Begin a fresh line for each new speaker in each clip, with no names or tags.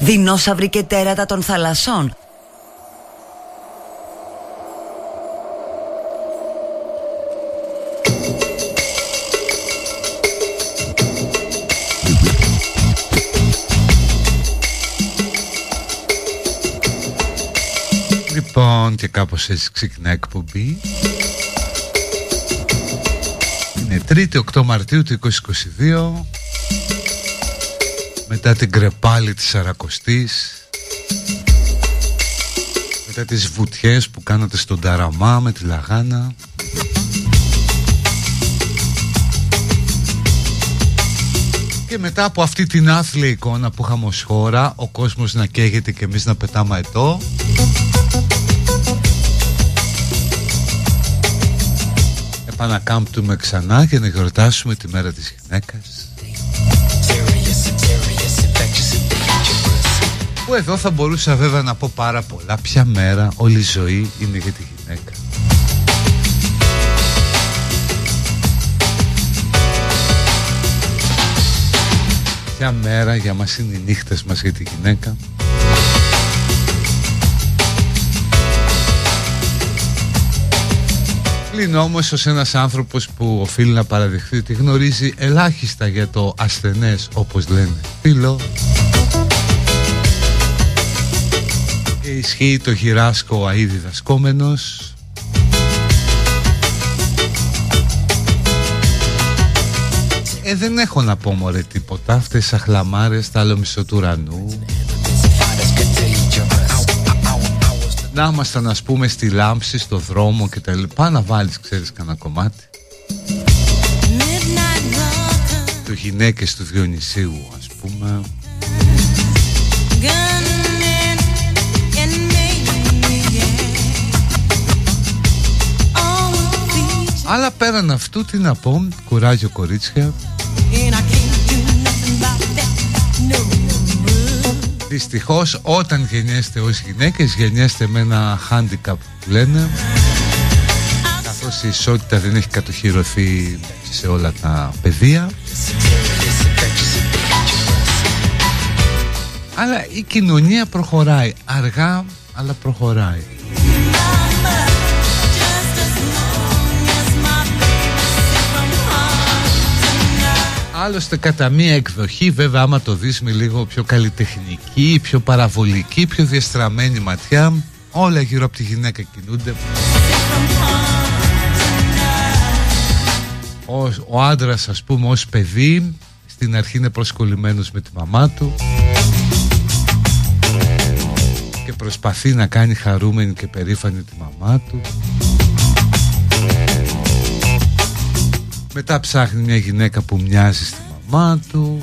δεινόσαυροι και τέρατα των θαλασσών.
Λοιπόν και κάπως έτσι ξεκινά εκπομπή. Είναι 3η 8 Μαρτίου του 2022 Μετά την κρεπάλη της Αρακοστής. Μετά τις βουτιές που κάνατε στον Ταραμά με τη Λαγάνα. Και μετά από αυτή την άθλια εικόνα που είχαμε ως χώρα Ο κόσμος να καίγεται και εμείς να πετάμε ετώ Επανακάμπτουμε ξανά για να γιορτάσουμε τη μέρα της γυναίκας Που εδώ θα μπορούσα βέβαια να πω πάρα πολλά. Ποια μέρα όλη η ζωή είναι για τη γυναίκα. Ποια μέρα για μας είναι οι νύχτες μας για τη γυναίκα. Πλην όμως ως ένας άνθρωπος που οφείλει να παραδεχθεί ότι γνωρίζει ελάχιστα για το ασθενές όπως λένε. Φίλο και ισχύει το γυράσκο αΐ διδασκόμενος Ε, δεν έχω να πω μωρέ τίποτα. Αυτές τις αχλαμάρες, τα άλλο μισό του ουρανού. Να ήμασταν ας πούμε στη λάμψη, στο δρόμο και τα λοιπά. Να βάλεις ξέρεις κανένα κομμάτι. Το γυναίκες του Διονυσίου ας πούμε Αλλά πέραν αυτού τι να πω Κουράγιο κορίτσια. Δυστυχώς όταν γεννιέστε ως γυναίκες γεννιέστε με ένα handicap που λένε. Καθώς η ισότητα δεν έχει κατοχυρωθεί σε όλα τα πεδία. Αλλά η κοινωνία προχωράει αργά αλλά προχωράει Άλλωστε κατά μία εκδοχή βέβαια άμα το δεις με λίγο πιο καλλιτεχνική, πιο παραβολική, πιο διαστραμμένη ματιά όλα γύρω από τη γυναίκα κινούνται. Ο, ο άντρας ας πούμε ως παιδί στην αρχή είναι προσκολλημένος με τη μαμά του και προσπαθεί να κάνει χαρούμενη και περήφανη τη μαμά του Μετά ψάχνει μια γυναίκα που μοιάζει στη μαμά του.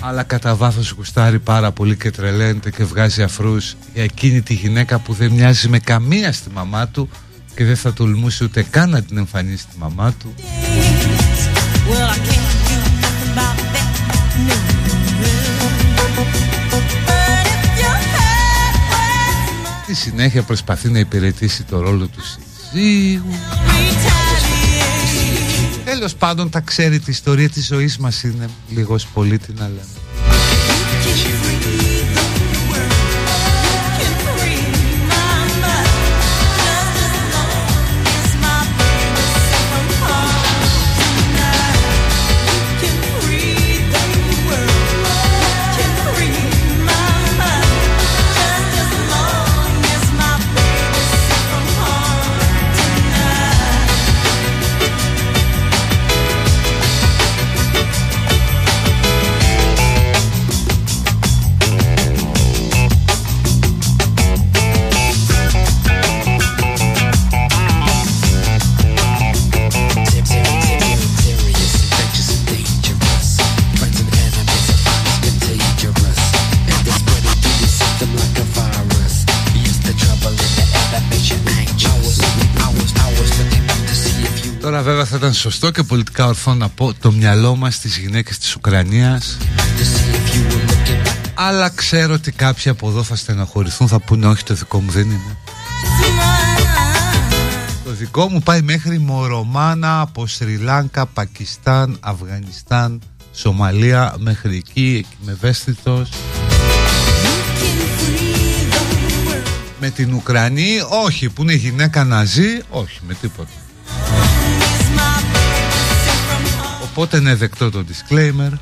Αλλά κατά βάθος γουστάρει πάρα πολύ και τρελαίνεται και βγάζει αφρούς για εκείνη τη γυναίκα που δεν μοιάζει με καμία στη μαμά του και δεν θα τολμούσε ούτε καν να την εμφανίσει στη μαμά του. Στη συνέχεια προσπαθεί να υπηρετήσει το ρόλο του συζύγου Τέλος πάντων τα ξέρει τη ιστορία της ζωής μας είναι λίγος πολύ τι να λέμε βέβαια θα ήταν σωστό και πολιτικά ορθό να πω το μυαλό μας στις γυναίκες της Ουκρανίας. Αλλά ξέρω ότι κάποιοι από εδώ θα στεναχωρηθούν θα πούνε όχι το δικό μου δεν είναι Το δικό μου πάει μέχρι Μορομάνα από Σρι Λάνκα, Πακιστάν, Αφγανιστάν, Σομαλία μέχρι εκεί, εκεί με ευαίσθητος. Με την Ουκρανή όχι που είναι γυναίκα να ζει όχι με τίποτα Οπότε είναι δεκτό το disclaimer;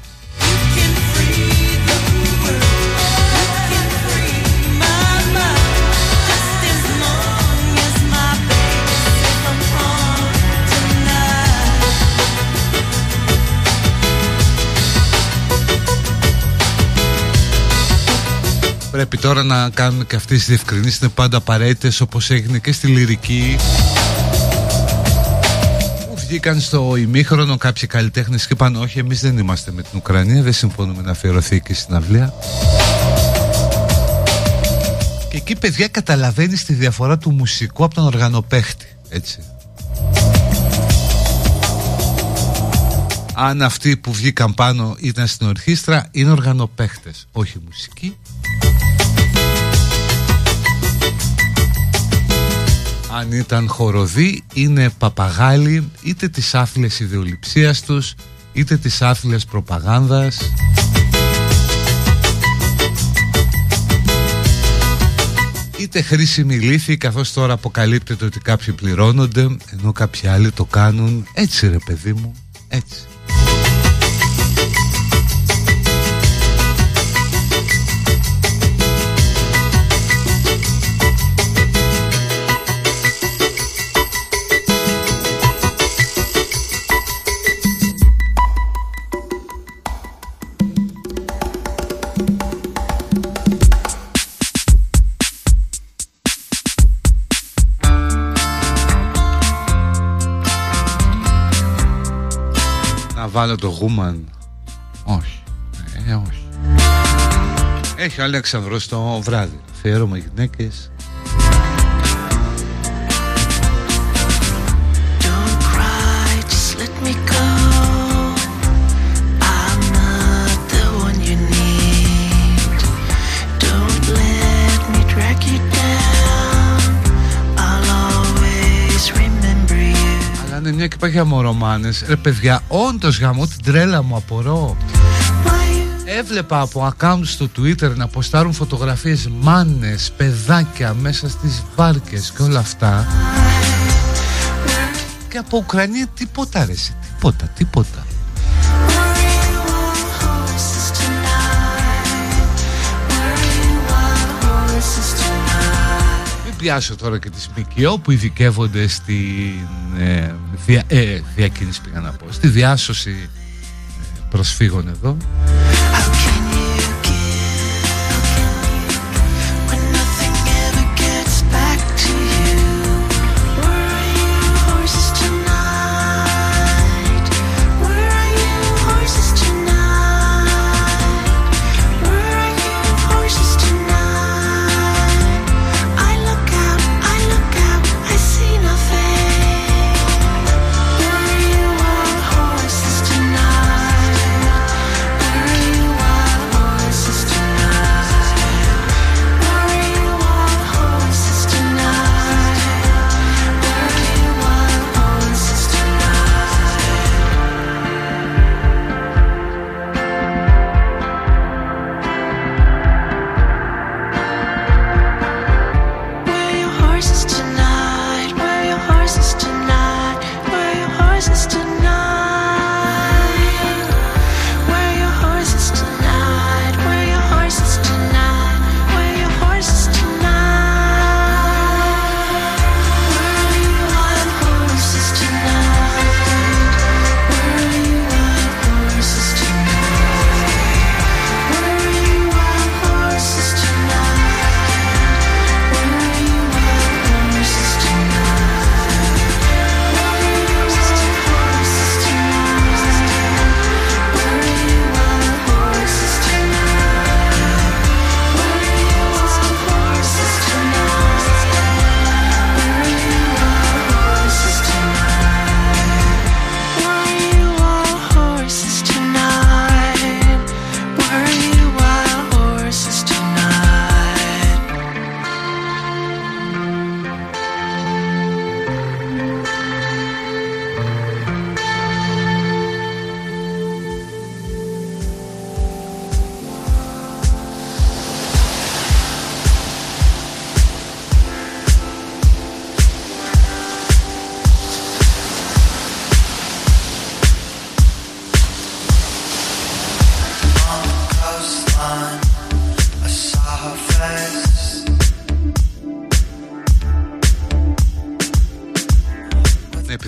Πρέπει τώρα να κάνουμε και αυτές τις διευκρινήσεις. Είναι πάντα απαραίτητες όπως έγινε και στη λυρική. Μου βγήκαν στο ημίχρονο κάποιοι καλλιτέχνες και είπαν όχι εμείς δεν είμαστε με την Ουκρανία δεν συμφωνούμε να αφιερωθεί και στην αυλία και εκεί παιδιά καταλαβαίνεις τη διαφορά του μουσικού από τον οργανοπαίχτη έτσι. Αν αυτοί που βγήκαν πάνω ήταν στην ορχήστρα είναι οργανοπαίχτες όχι μουσικοί αν ήταν χοροδοί είναι παπαγάλοι είτε της άφιλες ιδεολειψίας τους είτε της άφιλες προπαγάνδας. Είτε χρήσιμη λύθη καθώς τώρα αποκαλύπτεται ότι κάποιοι πληρώνονται ενώ κάποιοι άλλοι το κάνουν. Έτσι ρε παιδί μου έτσι βάλω το γούμαν Όχι. Ε, όχι. Έχει ο Αλέξανδρος το βράδυ. Αφιέρωμα γυναίκες μια και υπάρχει αμορομάνες. Ρε παιδιά όντως γαμώ την τρέλα μου απορώ. Έβλεπα από account στο Twitter να ποστάρουν φωτογραφίες μάνες, παιδάκια μέσα στις βάρκες και όλα αυτά. Και από Ουκρανία τίποτα ρε τίποτα, τίποτα πιάσω τώρα και τις ΜΚΟ που ειδικεύονται στην ε, δια, ε, διακίνηση πήγα να πω, στη διάσωση ε, προσφύγων εδώ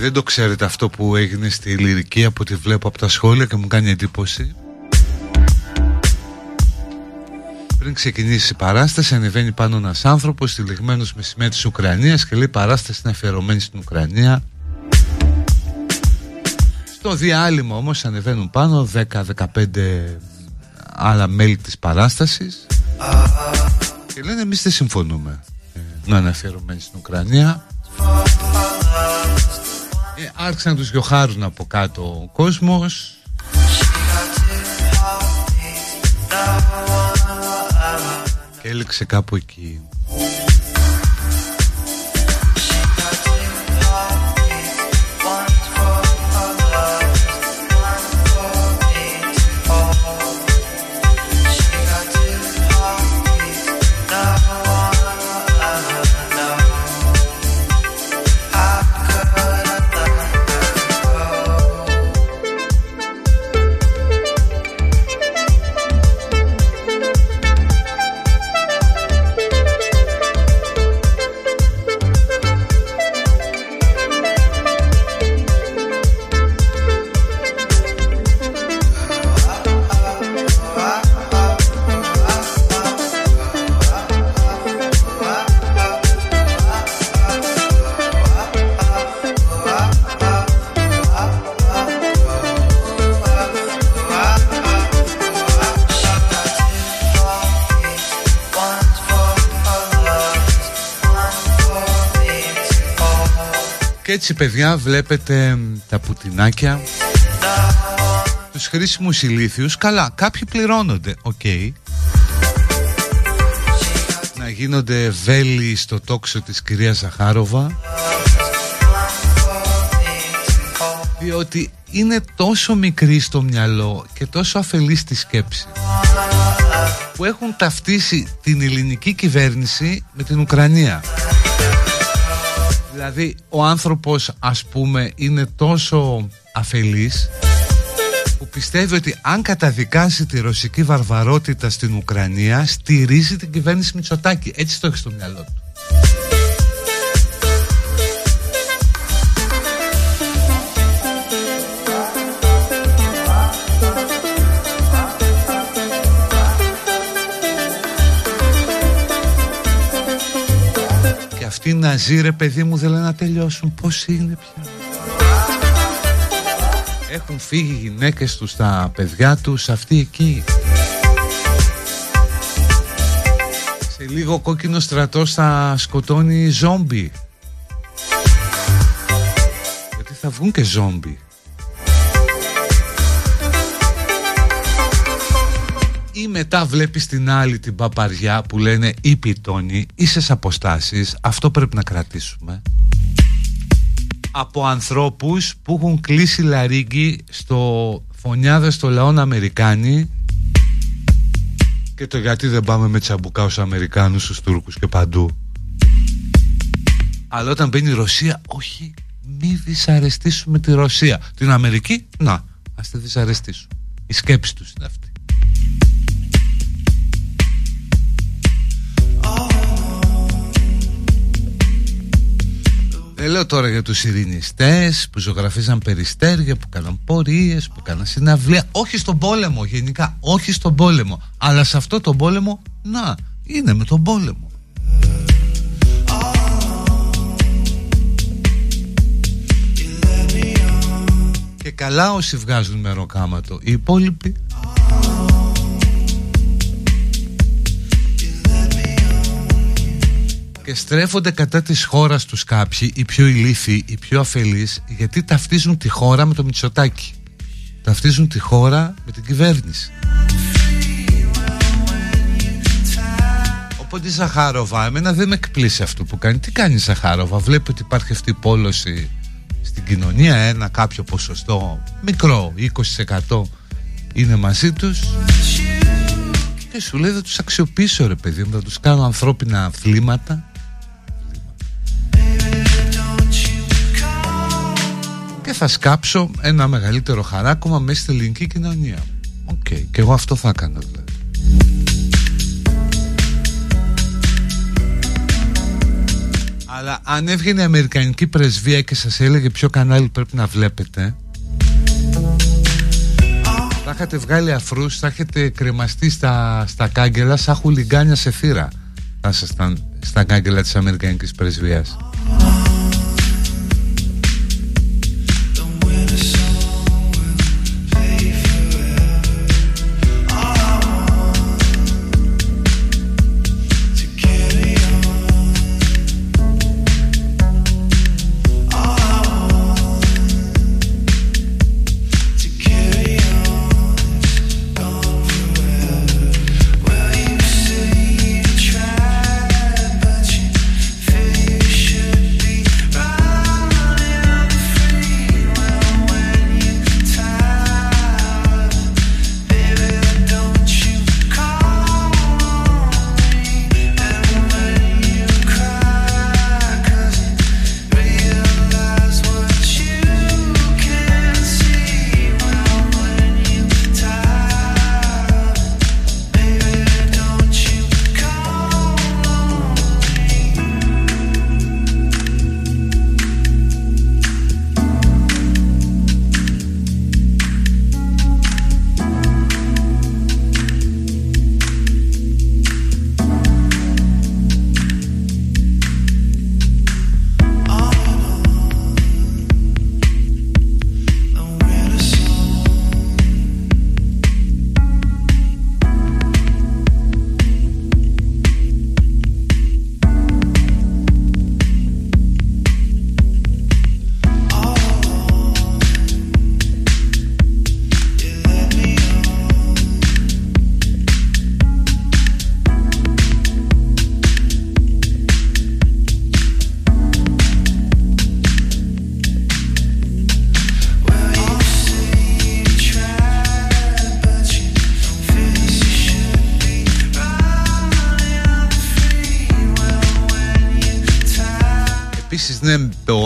δεν το ξέρετε αυτό που έγινε στη λυρική από ό,τι βλέπω από τα σχόλια και μου κάνει εντύπωση. Πριν ξεκινήσει η παράσταση ανεβαίνει πάνω ένας άνθρωπος στηλιγμένος με σημαία της Ουκρανίας και λέει παράσταση είναι αφιερωμένη στην Ουκρανία Στο διάλειμμα όμως ανεβαίνουν πάνω 10-15 άλλα μέλη της παράστασης και λένε εμείς δεν συμφωνούμε ε, να είναι αφιερωμένοι στην Ουκρανία ε, άρχισαν να τους διοχάρουν από κάτω ο κόσμος. Και έλεξε κάπου εκεί έτσι παιδιά βλέπετε τα πουτινάκια. Τους χρήσιμους ηλίθιους. Καλά κάποιοι πληρώνονται Οκ. Να γίνονται βέλη στο τόξο της κυρίας Ζαχάροβα. Διότι είναι τόσο μικροί στο μυαλό Και τόσο αφελείς στη σκέψη Που έχουν ταυτίσει την ελληνική κυβέρνηση Με την Ουκρανία Δηλαδή ο άνθρωπος ας πούμε είναι τόσο αφελής που πιστεύει ότι αν καταδικάσει τη ρωσική βαρβαρότητα στην Ουκρανία στηρίζει την κυβέρνηση Μητσοτάκη. Έτσι το έχει στο μυαλό του. Τι να ζει ρε παιδί μου δεν λένε να τελειώσουν. Πώς είναι πια. Έχουν φύγει οι γυναίκες τους Τα παιδιά τους Αυτοί εκεί. Σε λίγο κόκκινο στρατό θα σκοτώνει ζόμπι. Γιατί θα βγουν και ζόμπι ή μετά βλέπεις την άλλη την παπαριά που λένε ή πιτώνει ίσες αποστάσεις αυτό πρέπει να κρατήσουμε από ανθρώπους που έχουν κλείσει λαρίγκι στο φωνιάδες στο λαόν Αμερικάνοι και το γιατί δεν πάμε με τσαμπουκά ως Αμερικάνους στους Τούρκους και παντού αλλά όταν μπαίνει η Ρωσία όχι μη δυσαρεστήσουμε τη Ρωσία. Την Αμερική να ας τη δυσαρεστήσουμε. Η σκέψη τους είναι αυτή Δεν λέω τώρα για τους ειρηνιστές που ζωγραφίζαν περιστέρια, που κάναν πορείες, που κάναν συναυλία. Όχι στον πόλεμο γενικά, όχι στον πόλεμο. Αλλά σε αυτό τον πόλεμο, να, είναι με τον πόλεμο. Και καλά όσοι βγάζουν μεροκάματο. Οι υπόλοιποι και στρέφονται κατά της χώρας τους κάποιοι, οι πιο ηλίθιοι, οι πιο αφελείς, γιατί ταυτίζουν τη χώρα με το Μητσοτάκι. Ταυτίζουν τη χώρα με την κυβέρνηση. Οπότε η Ζαχάροβα, εμένα δεν με εκπλήσει αυτό που κάνει. Τι κάνει η Ζαχάροβα, βλέπει ότι υπάρχει αυτή η πόλωση στην κοινωνία, ένα κάποιο ποσοστό, μικρό, 20% είναι μαζί τους και σου λέει θα τους αξιοποιήσω ρε παιδί μου, θα τους κάνω ανθρώπινα βλήματα θα σκάψω ένα μεγαλύτερο χαράκωμα μέσα στην ελληνική κοινωνία. OK, okay. και εγώ αυτό θα έκανα δηλαδή. Αλλά αν έβγαινε η Αμερικανική πρεσβεία και σας έλεγε ποιο κανάλι πρέπει να βλέπετε θα είχατε βγάλει αφρούς, θα έχετε κρεμαστεί στα, στα κάγκελα σαν χουλιγκάνια σε θύρα θα ήσασταν στα κάγκελα της Αμερικανικής πρεσβείας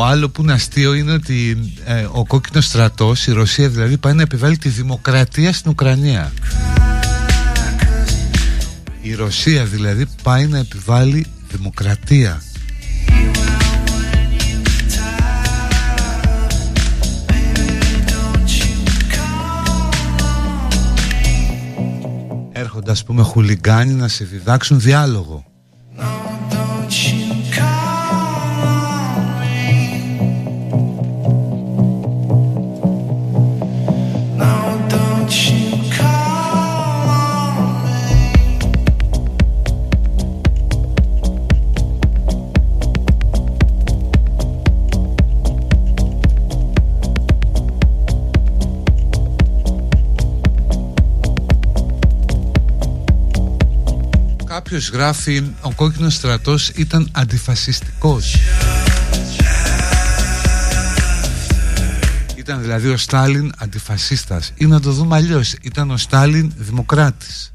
άλλο που είναι αστείο είναι ότι ε, ο κόκκινος στρατός, η Ρωσία δηλαδή, πάει να επιβάλλει τη δημοκρατία στην Ουκρανία. Η Ρωσία δηλαδή πάει να επιβάλλει δημοκρατία. Έρχοντας πούμε χουλιγκάνοι να σε διδάξουν διάλογο. Κάποιος γράφει ο κόκκινος στρατός ήταν αντιφασιστικός Ήταν δηλαδή ο Στάλιν αντιφασίστας Ή να το δούμε αλλιώς Ήταν ο Στάλιν δημοκράτης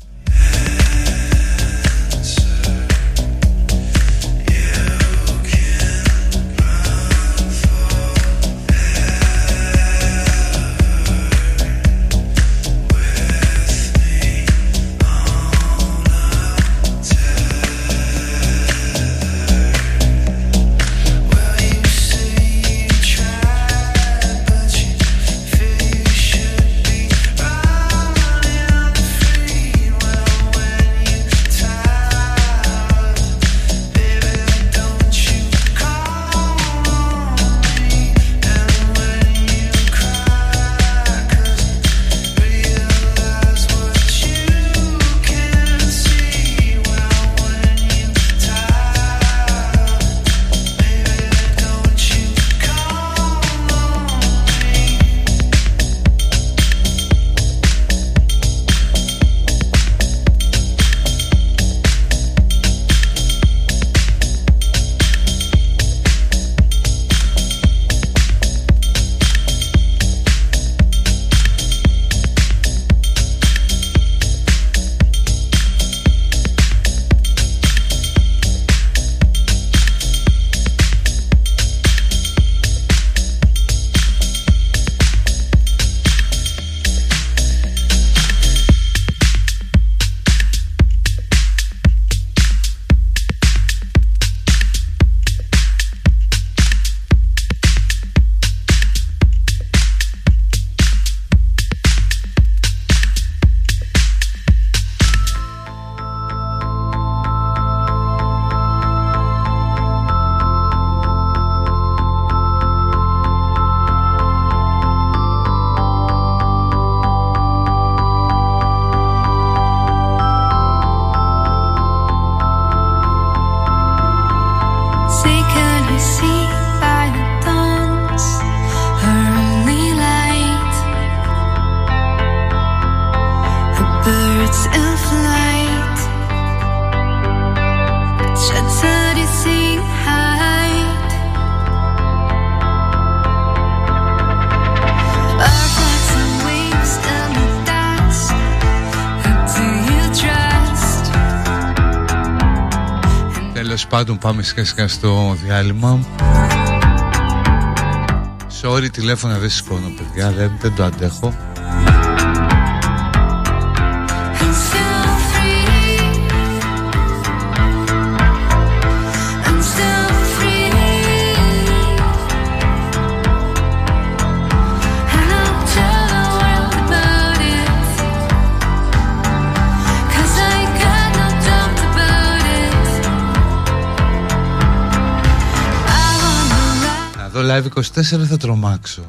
πάμε σιγά σιγά στο διάλειμμα. Sorry τηλέφωνα δεν σηκώνω παιδιά δεν, δεν το αντέχω live 24 θα τρομάξω.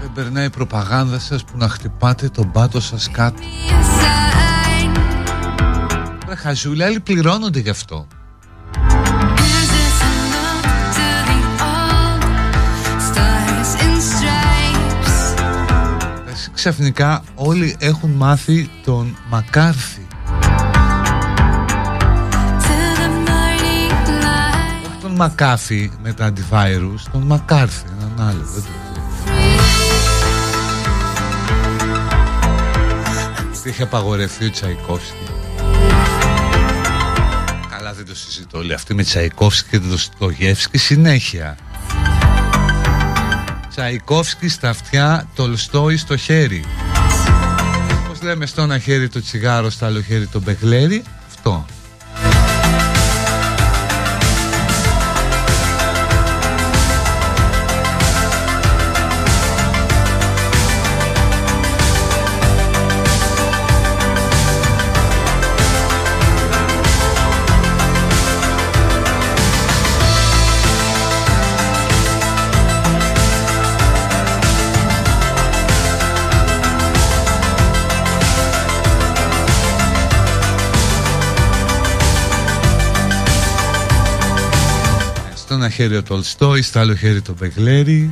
Δεν περνάει η προπαγάνδα σας που να χτυπάτε τον πάτο σας κάτω. Ρε χαζούλα, άλλοι πληρώνονται γι' αυτό. Ξαφνικά όλοι έχουν μάθει τον Μακάρθη Μακάφη με τα antivirus, τον Μακάρθη, έναν άλλο. Δεν το είχε απαγορευτεί ο Τσαϊκόφσκι. Καλά δεν το συζητώ όλοι αυτοί με Τσαϊκόφσκι και το Στογεύσκι συνέχεια. Τσαϊκόφσκι στα αυτιά, Τολστόι στο χέρι. Πώς λέμε στο ένα χέρι το τσιγάρο, στο άλλο χέρι το μπεγλέρι, αυτό. Ένα χέρι ο Τολστόι, στο άλλο χέρι το Μπεγλέρι.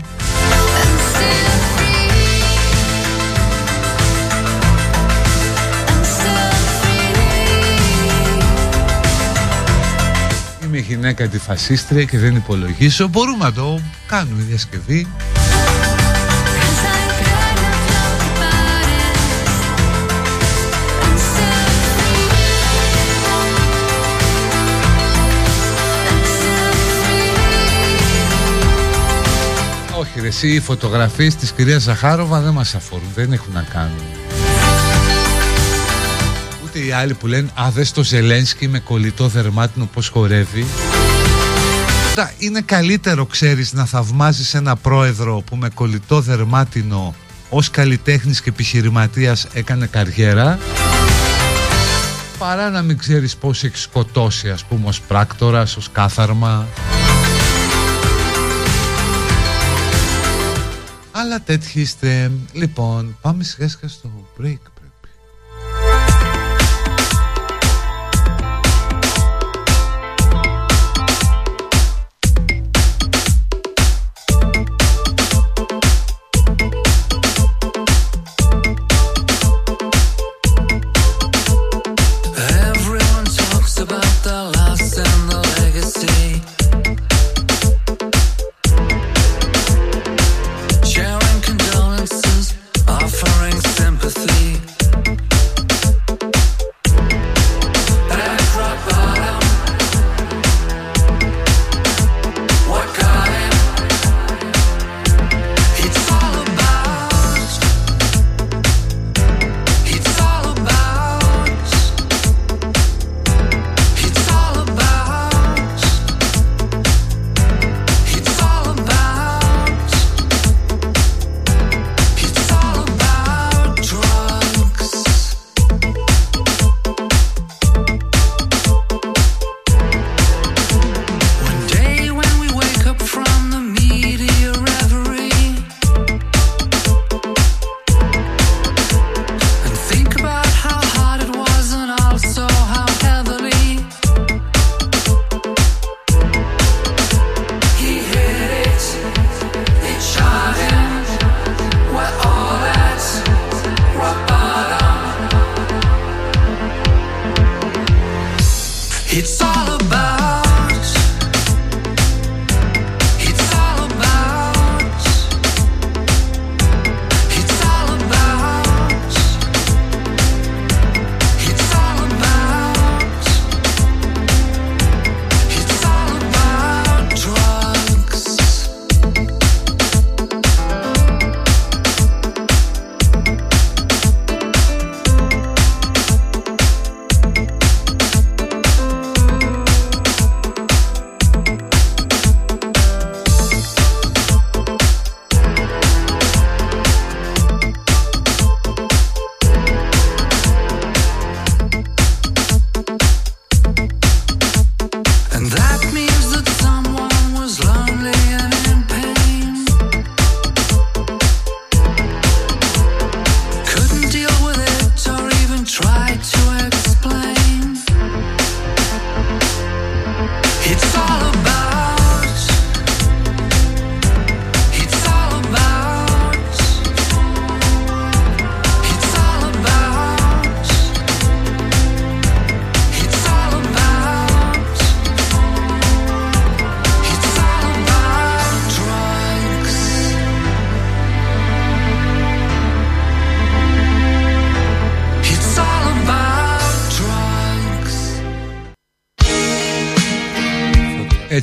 Είμαι γυναίκα αντιφασίστρια και δεν υπολογίσω. Μπορούμε να το κάνουμε διασκευή. Όχι ρε, εσύ οι φωτογραφίες της κυρίας Ζαχάροβα δεν μας αφορούν, δεν έχουν να κάνουν. Ούτε οι άλλοι που λένε «Α, δες το Ζελένσκι με κολλητό δερμάτινο πως χορεύει». Είναι καλύτερο, ξέρεις, να θαυμάζεις ένα πρόεδρο που με κολλητό δερμάτινο ως καλλιτέχνης και επιχειρηματίας έκανε καριέρα παρά να μην ξέρεις πώς έχει σκοτώσει ας πούμε ως πράκτορας, ως κάθαρμα Αλλά τέτοιοι είστε. Λοιπόν, πάμε σιγά σιγά στο break.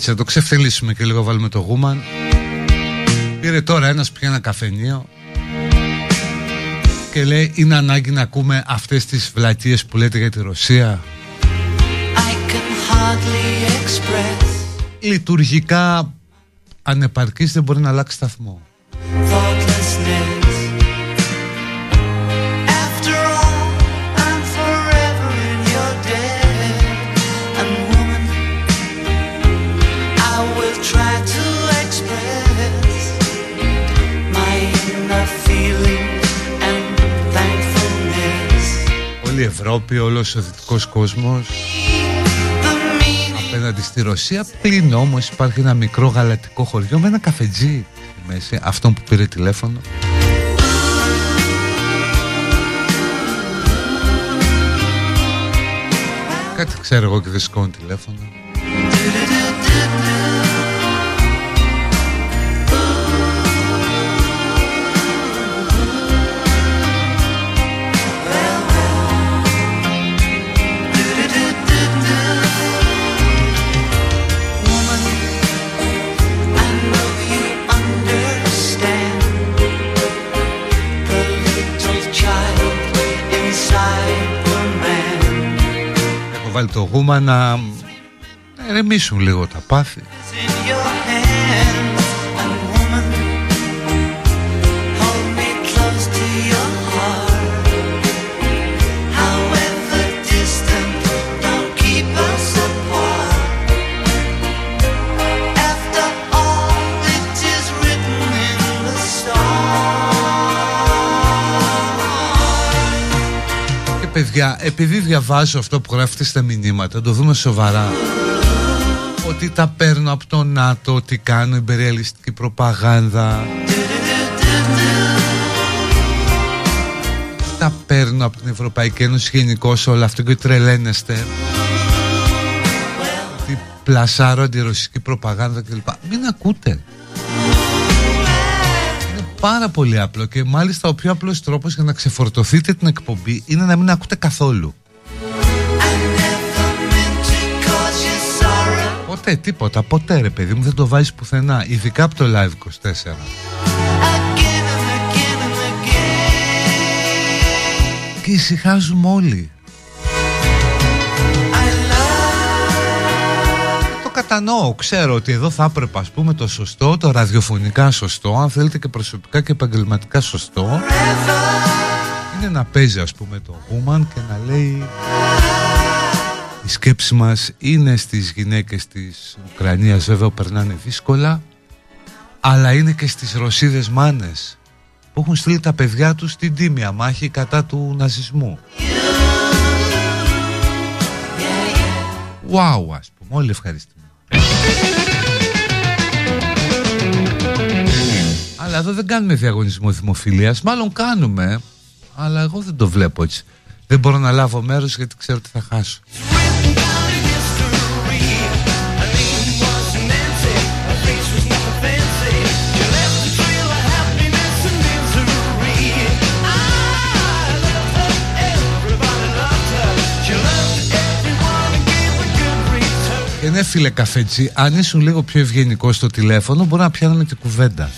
Έτσι, θα το ξεφτελίσουμε και λίγο βάλουμε το γούμαν. Πήρε τώρα ένας πια ένα καφενείο και λέει είναι ανάγκη να ακούμε αυτές τις βλακίες που λέτε για τη Ρωσία. Λειτουργικά ανεπαρκής δεν μπορεί να αλλάξει σταθμό. Ευρώπη, όλος ο δυτικός κόσμος. Απέναντι στη Ρωσία πλην όμως υπάρχει ένα μικρό γαλατικό χωριό με ένα καφετζί στη μέση, αυτόν που πήρε τηλέφωνο. Κάτι ξέρω εγώ και δεν σηκώνω τηλέφωνο βάλει το γούμα να ερεμήσουν λίγο τα πάθη παιδιά, επειδή διαβάζω αυτό που γράφετε στα μηνύματα, το δούμε σοβαρά. Ότι τα παίρνω από το ΝΑΤΟ, ότι κάνω υπεριαλιστική προπαγάνδα. Τα παίρνω από την Ευρωπαϊκή Ένωση γενικώ όλο αυτό και τρελαίνεστε. Ότι πλασάρω αντιρωσική προπαγάνδα κλπ. Μην ακούτε πάρα πολύ απλό και μάλιστα ο πιο απλός τρόπος για να ξεφορτωθείτε την εκπομπή είναι να μην ακούτε καθόλου. Ποτέ τίποτα, ποτέ ρε παιδί μου δεν το βάζεις πουθενά, ειδικά από το Live 24. Και ησυχάζουμε όλοι. Κατανοώ. Ξέρω ότι εδώ θα έπρεπε, ας πούμε, το σωστό, το ραδιοφωνικά σωστό, αν θέλετε και προσωπικά και επαγγελματικά σωστό, είναι να παίζει, ας πούμε, το woman και να λέει. Η σκέψη μας είναι στις γυναίκες της Ουκρανίας βέβαια περνάνε δύσκολα αλλά είναι και στις Ρωσίδες μάνες που έχουν στείλει τα παιδιά τους στην τίμια μάχη κατά του ναζισμού. Wow, ας πούμε, όλοι ευχαριστούμε. Αλλά εδώ δεν κάνουμε διαγωνισμό δημοφιλίας. Μάλλον κάνουμε Αλλά εγώ δεν το βλέπω έτσι. Δεν μπορώ να λάβω μέρος γιατί ξέρω ότι θα χάσω Και ναι φίλε καφέτσι, αν ήσουν λίγο πιο ευγενικός στο τηλέφωνο μπορεί να πιάνουμε την κουβέντα.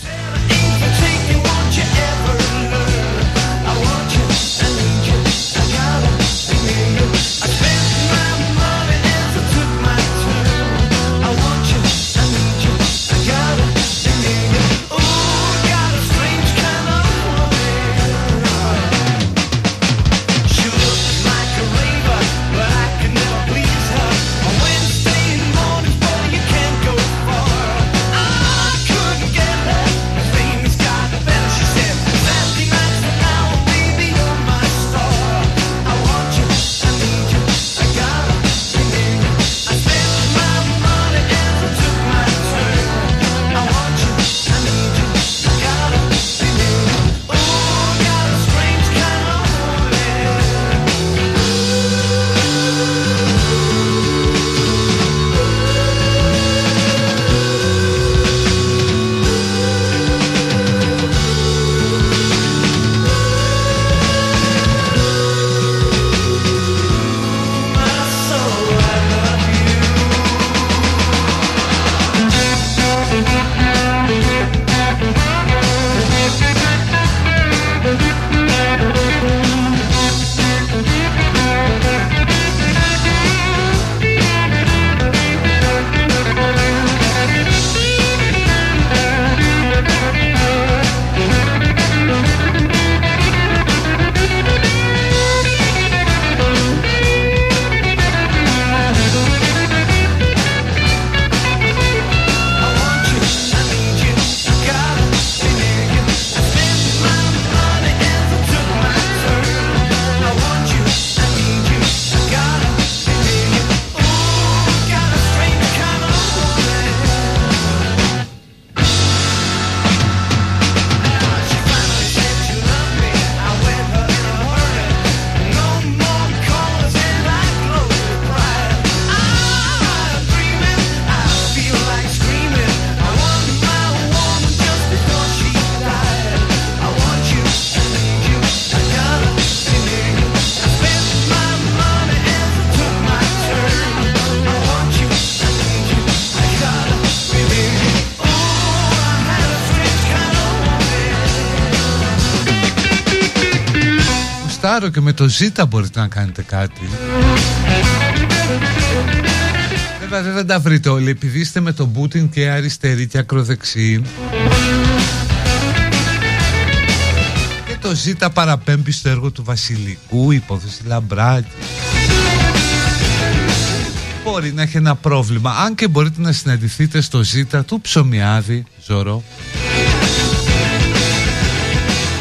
Το Ζήτα μπορείτε να κάνετε κάτι. Βέβαια δεν τα βρείτε όλοι επειδή είστε με τον Πούτιν και αριστερή και ακροδεξή Και το Ζήτα παραπέμπει στο έργο του Βασιλικού, υπόθεση Λαμπράκη. Μπορεί να έχει ένα πρόβλημα. Αν και μπορείτε να συναντηθείτε στο Ζήτα του Ψωμιάδη Ζωρό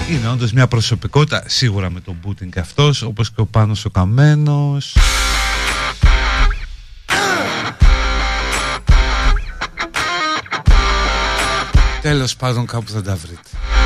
είναι όντως μια προσωπικότητα σίγουρα με τον Πούτιν και αυτός όπως και ο Πάνος ο Καμένος. Τέλος πάντων κάπου θα τα βρείτε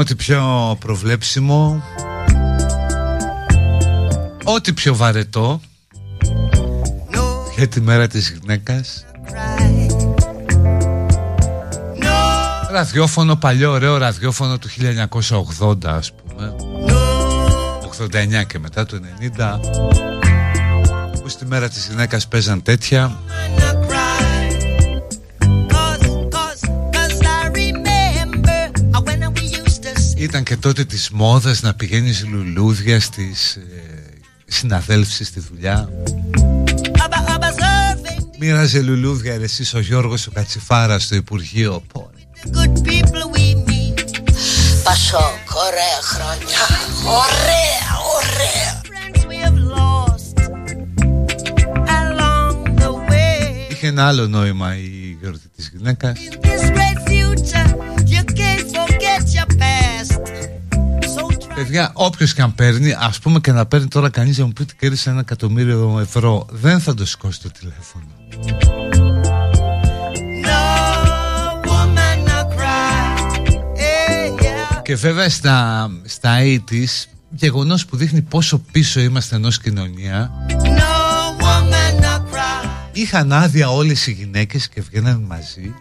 ό,τι πιο προβλέψιμο Ό,τι πιο βαρετό Για τη μέρα της γυναίκας. Ραδιόφωνο παλιό ωραίο ραδιόφωνο του 1980 ας πούμε. 89 και μετά το 90 Που στη μέρα της γυναίκας παίζαν τέτοια
Ήταν και τότε της μόδας να πηγαίνεις λουλούδια στις ε, συναδέλφσεις στη δουλειά. Μοίραζε λουλούδια εσείς ο Γιώργος ο Κατσιφάρας στο Υπουργείο
Πασόκ, ωραία χρόνια. Ωραία, ωραία.
Είχε ένα άλλο νόημα η γιορτή της γυναίκας Παιδιά, όποιος και αν παίρνει, ας πούμε και να παίρνει τώρα κανείς να μου πει ότι κέρδισε ένα εκατομμύριο ευρώ, δεν θα το σηκώσει το τηλέφωνο. Και βέβαια στα, στα 80's, γεγονός που δείχνει πόσο πίσω είμαστε ενός κοινωνία, είχαν άδεια όλες οι γυναίκες και βγαίναν μαζί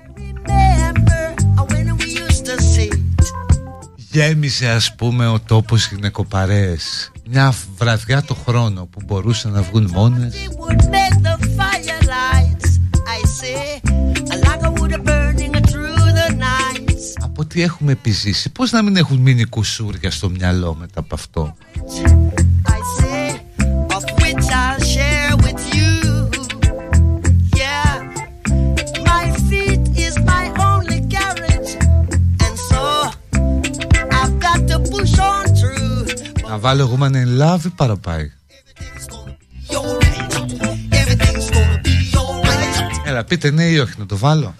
γέμισε ας πούμε ο τόπος γυναικοπαρέες. Μια βραδιά το χρόνο που μπορούσαν να βγουν μόνες. Από τι έχουμε επιζήσει πως να μην έχουν μείνει κουσούρια στο μυαλό μετά από αυτό; Βάλω Woman in Love ή παραπάει Έλα πείτε ναι ή όχι να το βάλω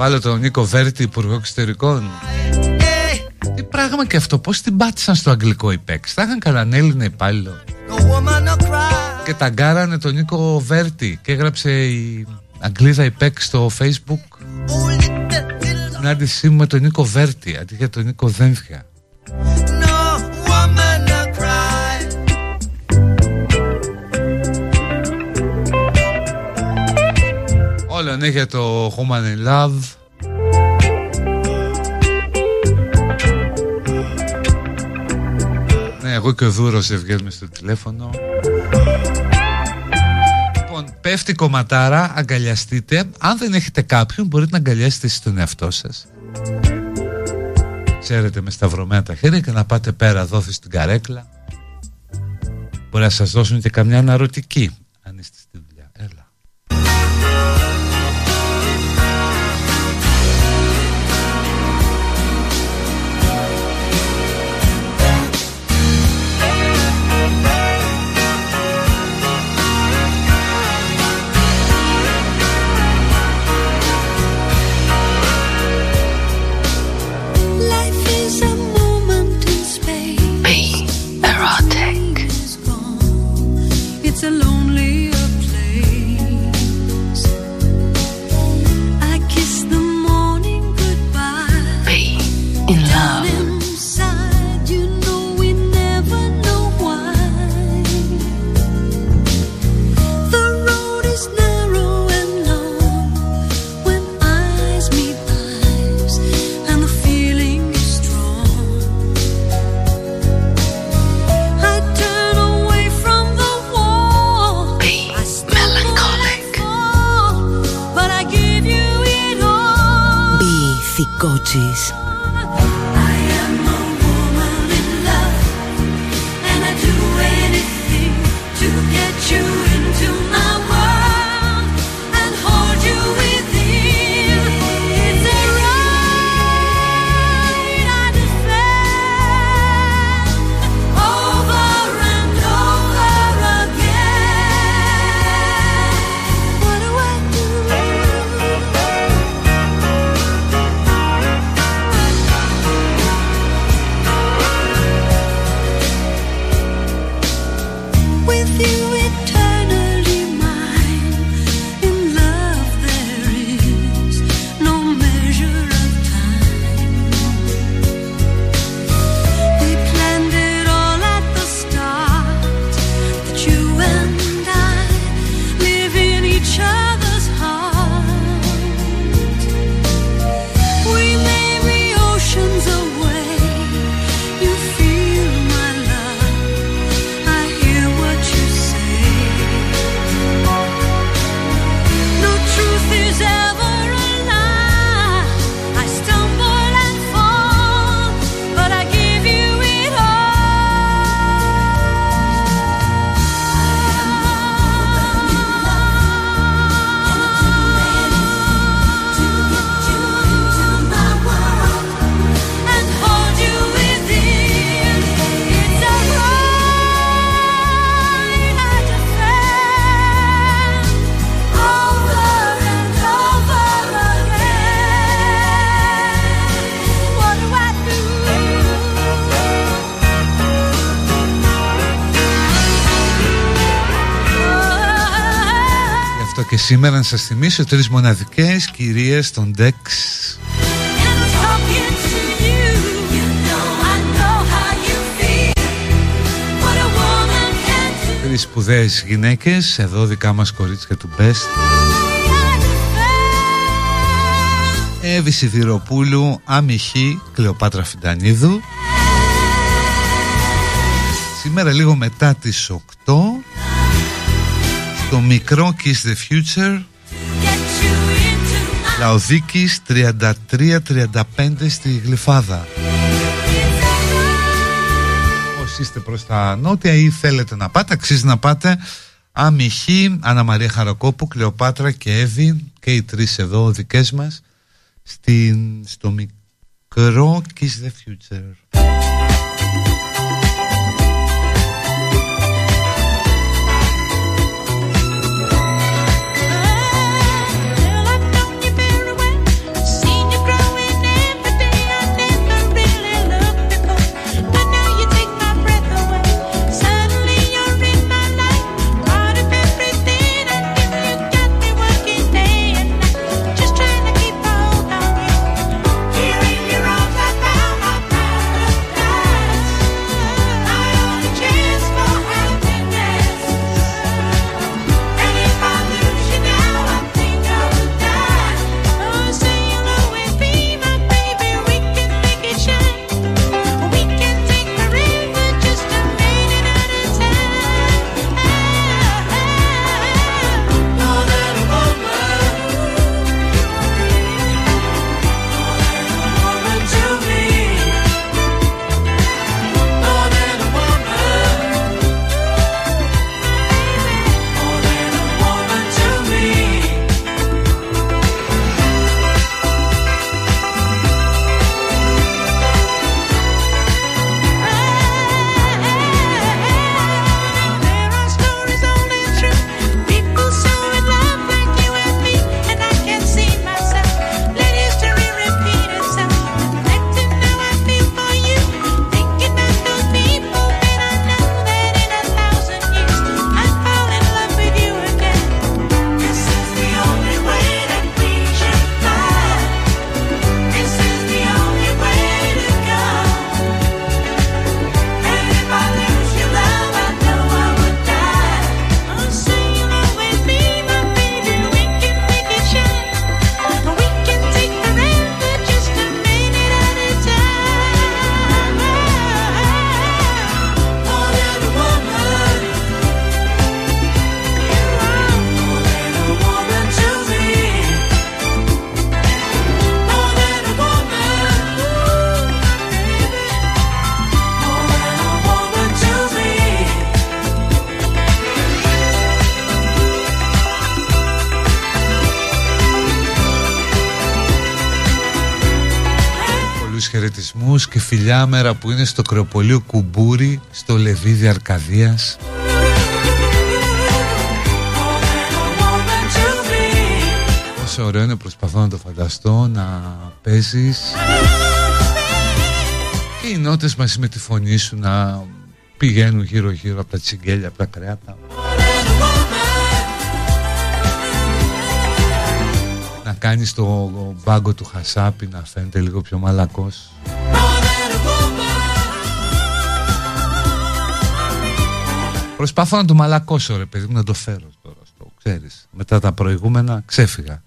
βάλω τον Νίκο Βέρτη, Υπουργό Εξωτερικών. Τι πράγμα και αυτό, πώς την πάτησαν στο αγγλικό υπέξ. Θα είχαν κανέναν Έλληνα υπάλληλο. Και ταγκάρανε τον Νίκο Βέρτη και έγραψε η Αγγλίδα υπέξ στο facebook. Συνάντησή μου με τον Νίκο Βέρτη, αντί για τον Νίκο Δένθια. Όλα ναι για το Human in Love. Ναι, εγώ και ο Δούρος δεν βγαίνουμε στο τηλέφωνο. Λοιπόν, πέφτει κομματάρα, αγκαλιαστείτε. Αν δεν έχετε κάποιον μπορείτε να αγκαλιάσετε εσείς τον εαυτό σας. Ξέρετε με σταυρωμένα τα χέρια και να πάτε πέρα δόθη στην καρέκλα. Μπορεί να σας δώσουν και καμιά αναρωτική Αν είστε
σήμερα να σας θυμίσω τρεις μοναδικές κυρίες των Dex. Τρεις σπουδαίες γυναίκες, εδώ δικά μας κορίτσια του Best. Εύη Σιδηροπούλου, Αμυχή, Κλεοπάτρα Φιντανίδου. Σήμερα λίγο μετά τις 8 Το μικρό Kiss the Future. Λαοδίκης 33-35 στη Γλυφάδα. Όσοι είστε προς τα νότια ή θέλετε να πάτε Αξίζει να πάτε. Αμυχή, Αννα Μαρία Χαρακόπου, Κλεοπάτρα και Εύη Και οι τρεις εδώ δικές μας στην, Στο μικρό Kiss the Future και φιλιά μέρα που είναι στο κρεοπολείο Κουμπούρι στο Λεβίδι Αρκαδίας. Όσο ωραίο είναι προσπαθώ να το φανταστώ να παίζεις. Και οι νότες μαζί με τη φωνή σου να πηγαίνουν γύρω γύρω από τα τσιγκέλια, από τα κρέατα να κάνεις το μπάγκο του χασάπι να φαίνεται λίγο πιο μαλακός Προσπαθώ να το μαλακώσω ρε παιδί μου να το φέρω τώρα στο ξέρεις μετά τα προηγούμενα ξέφυγα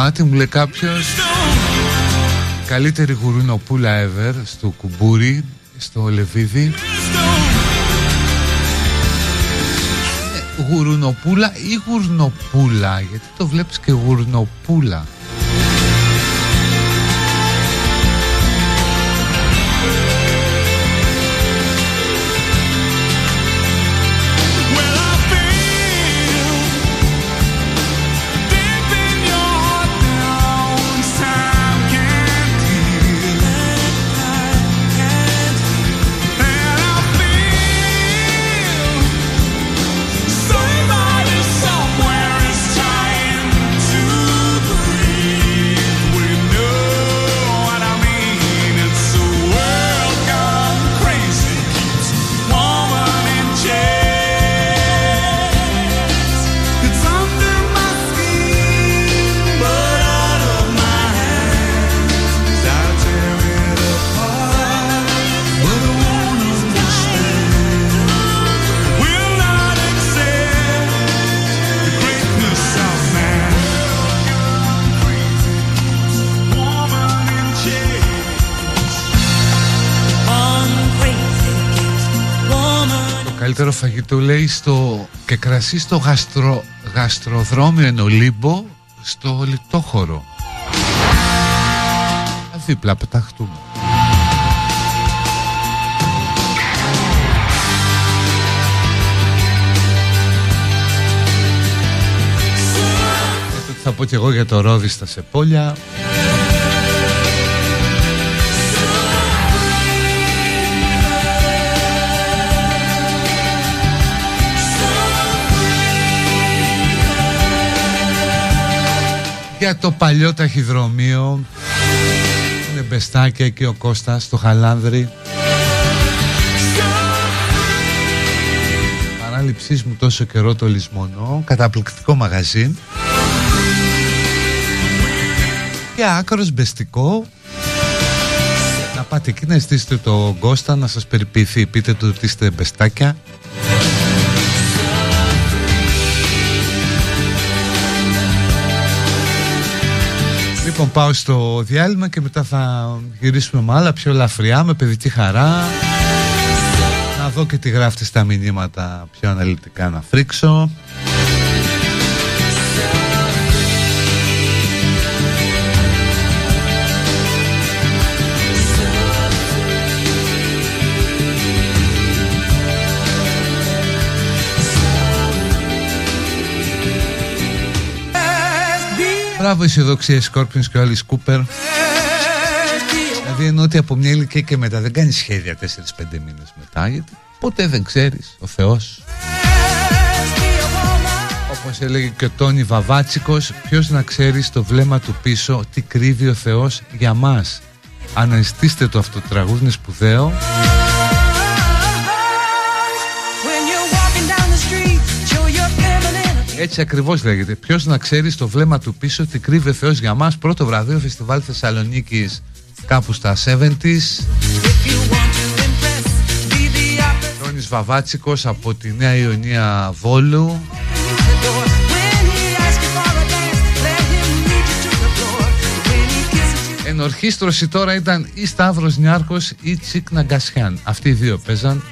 κομμάτι μου λέει κάποιος. Καλύτερη γουρουνοπούλα ever στο κουμπούρι, στο Λεβίδι. Ε, Γουρουνοπούλα ή γουρνοπούλα γιατί το βλέπεις και γουρνοπούλα καλύτερο φαγητό λέει στο και κρασί στο γαστρο, γαστροδρόμιο εν Ολύμπο στο λιτόχωρο δίπλα πεταχτούμε. Θα πω και εγώ για το ρόδι στα Σεπόλια για το παλιό ταχυδρομείο είναι μπεστάκια και ο Κώστας στο Χαλάνδρι Παράληψής μου τόσο καιρό το λησμονό καταπληκτικό μαγαζί. Και άκρος μπεστικό. Να πάτε εκεί να ζητήσετε το Κώστα να σας περιποιηθεί πείτε του ότι είστε μπεστάκια Λοιπόν πάω στο διάλειμμα και μετά θα γυρίσουμε με άλλα πιο ελαφριά, με παιδική χαρά. Να δω και τι γράφετε στα μηνύματα πιο αναλυτικά να φρίξω Μπράβο αισιοδοξία Σκόρπιονς και ο Άλλη Κούπερ Δηλαδή ενώ ότι από μια ηλικία και μετά δεν κάνεις σχέδια 4-5 μήνες μετά Γιατί ποτέ δεν ξέρεις ο Θεός. Όπως έλεγε και ο Τόνι Βαβάτσικος Ποιος να ξέρει στο βλέμμα του πίσω τι κρύβει ο Θεός για μας. Αναζητήστε το αυτό το τραγούδι είναι σπουδαίο Έτσι ακριβώς λέγεται. Ποιος να ξέρει το βλέμμα του πίσω τι κρύβει Θεός για μας. Πρώτο βραδείο φεστιβάλ Θεσσαλονίκης κάπου στα 70s. Τόνις Βαβάτσικος από τη Νέα Ιωνία Βόλου Ενορχίστρωση τώρα ήταν ή Σταύρος Νιάρχος ή Τσίκ Ναγκασιάν Αυτοί οι δύο παίζαν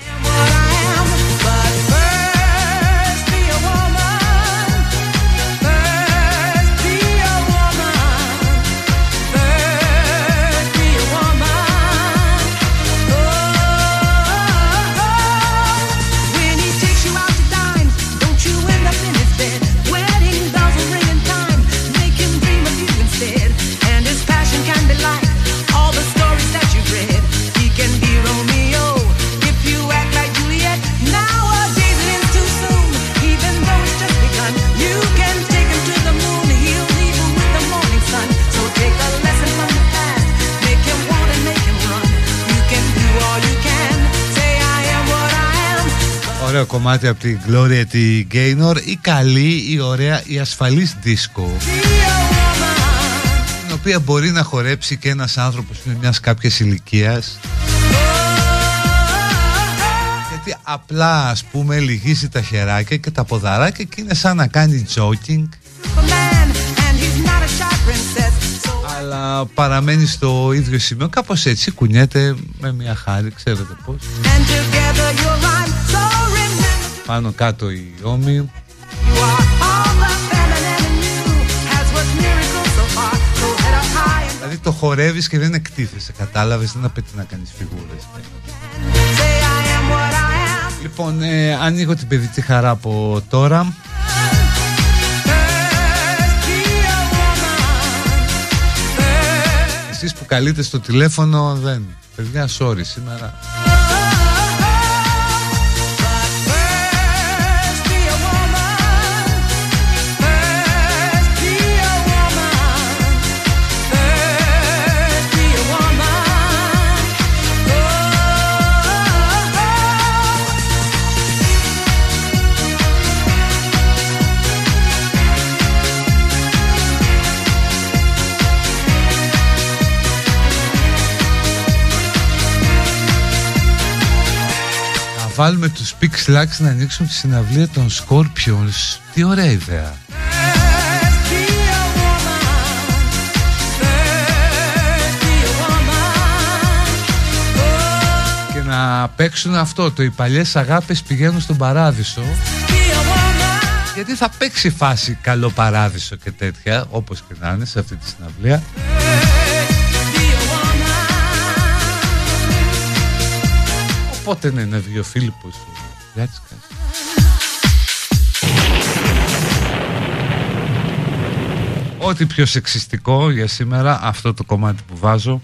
κομμάτι από την Gloria τη Gaynor η καλή, η ωραία, η ασφαλής δίσκο. Την οποία μπορεί να χορέψει και ένας άνθρωπος με μιας κάποιας ηλικίας. Γιατί απλά ας πούμε λυγίσει τα χεράκια και τα ποδαράκια και είναι σαν να κάνει jogging. Παραμένει στο ίδιο σημείο κάπως έτσι κουνιέται με μια χάρη ξέρετε πως πάνω κάτω η ώμη Δηλαδή το χορεύεις και δεν εκτίθεσαι κατάλαβες δεν απαιτεί να κάνεις φιγούρες. Λοιπόν ε, ανοίγω την παιδική χαρά από τώρα. Εσείς που καλείτε στο τηλέφωνο δεν. Παιδιά sorry σήμερα βάλουμε τους Pix Lux να ανοίξουν τη συναυλία των Scorpions. Τι ωραία ιδέα. Και να παίξουν αυτό, το οι παλιές αγάπες πηγαίνουν στον παράδεισο. Γιατί θα παίξει φάση καλό παράδεισο και τέτοια, όπως και να είναι σε αυτή τη συναυλία. Πότε ναι, είναι δύο Φίλιππος ο Ό,τι πιο σεξιστικό για σήμερα αυτό το κομμάτι που βάζω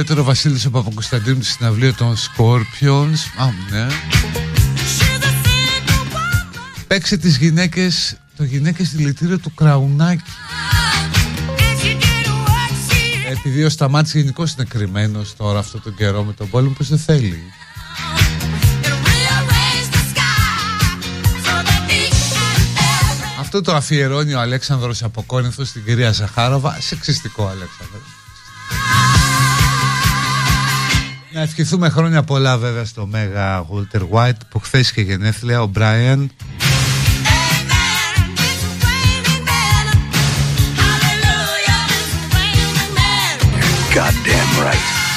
παλιότερο Βασίλης ο Παπακοσταντίνου στη συναυλία των Scorpions Α, ναι. Παίξε τις γυναίκες Το γυναίκες δηλητήριο του Κραουνάκη. Επειδή ο Σταμάτης γενικώς είναι κρυμμένος τώρα αυτό τον καιρό με τον πόλεμο Πως δεν θέλει. Αυτό το αφιερώνει ο Αλέξανδρος από Κόρινθο στην κυρία Ζαχάροβα. Σεξιστικό Αλέξανδρος Να ευχηθούμε χρόνια πολλά βέβαια στο Μέγα Walter White που χθες είχε γενέθλια, ο Brian. Goddamn right.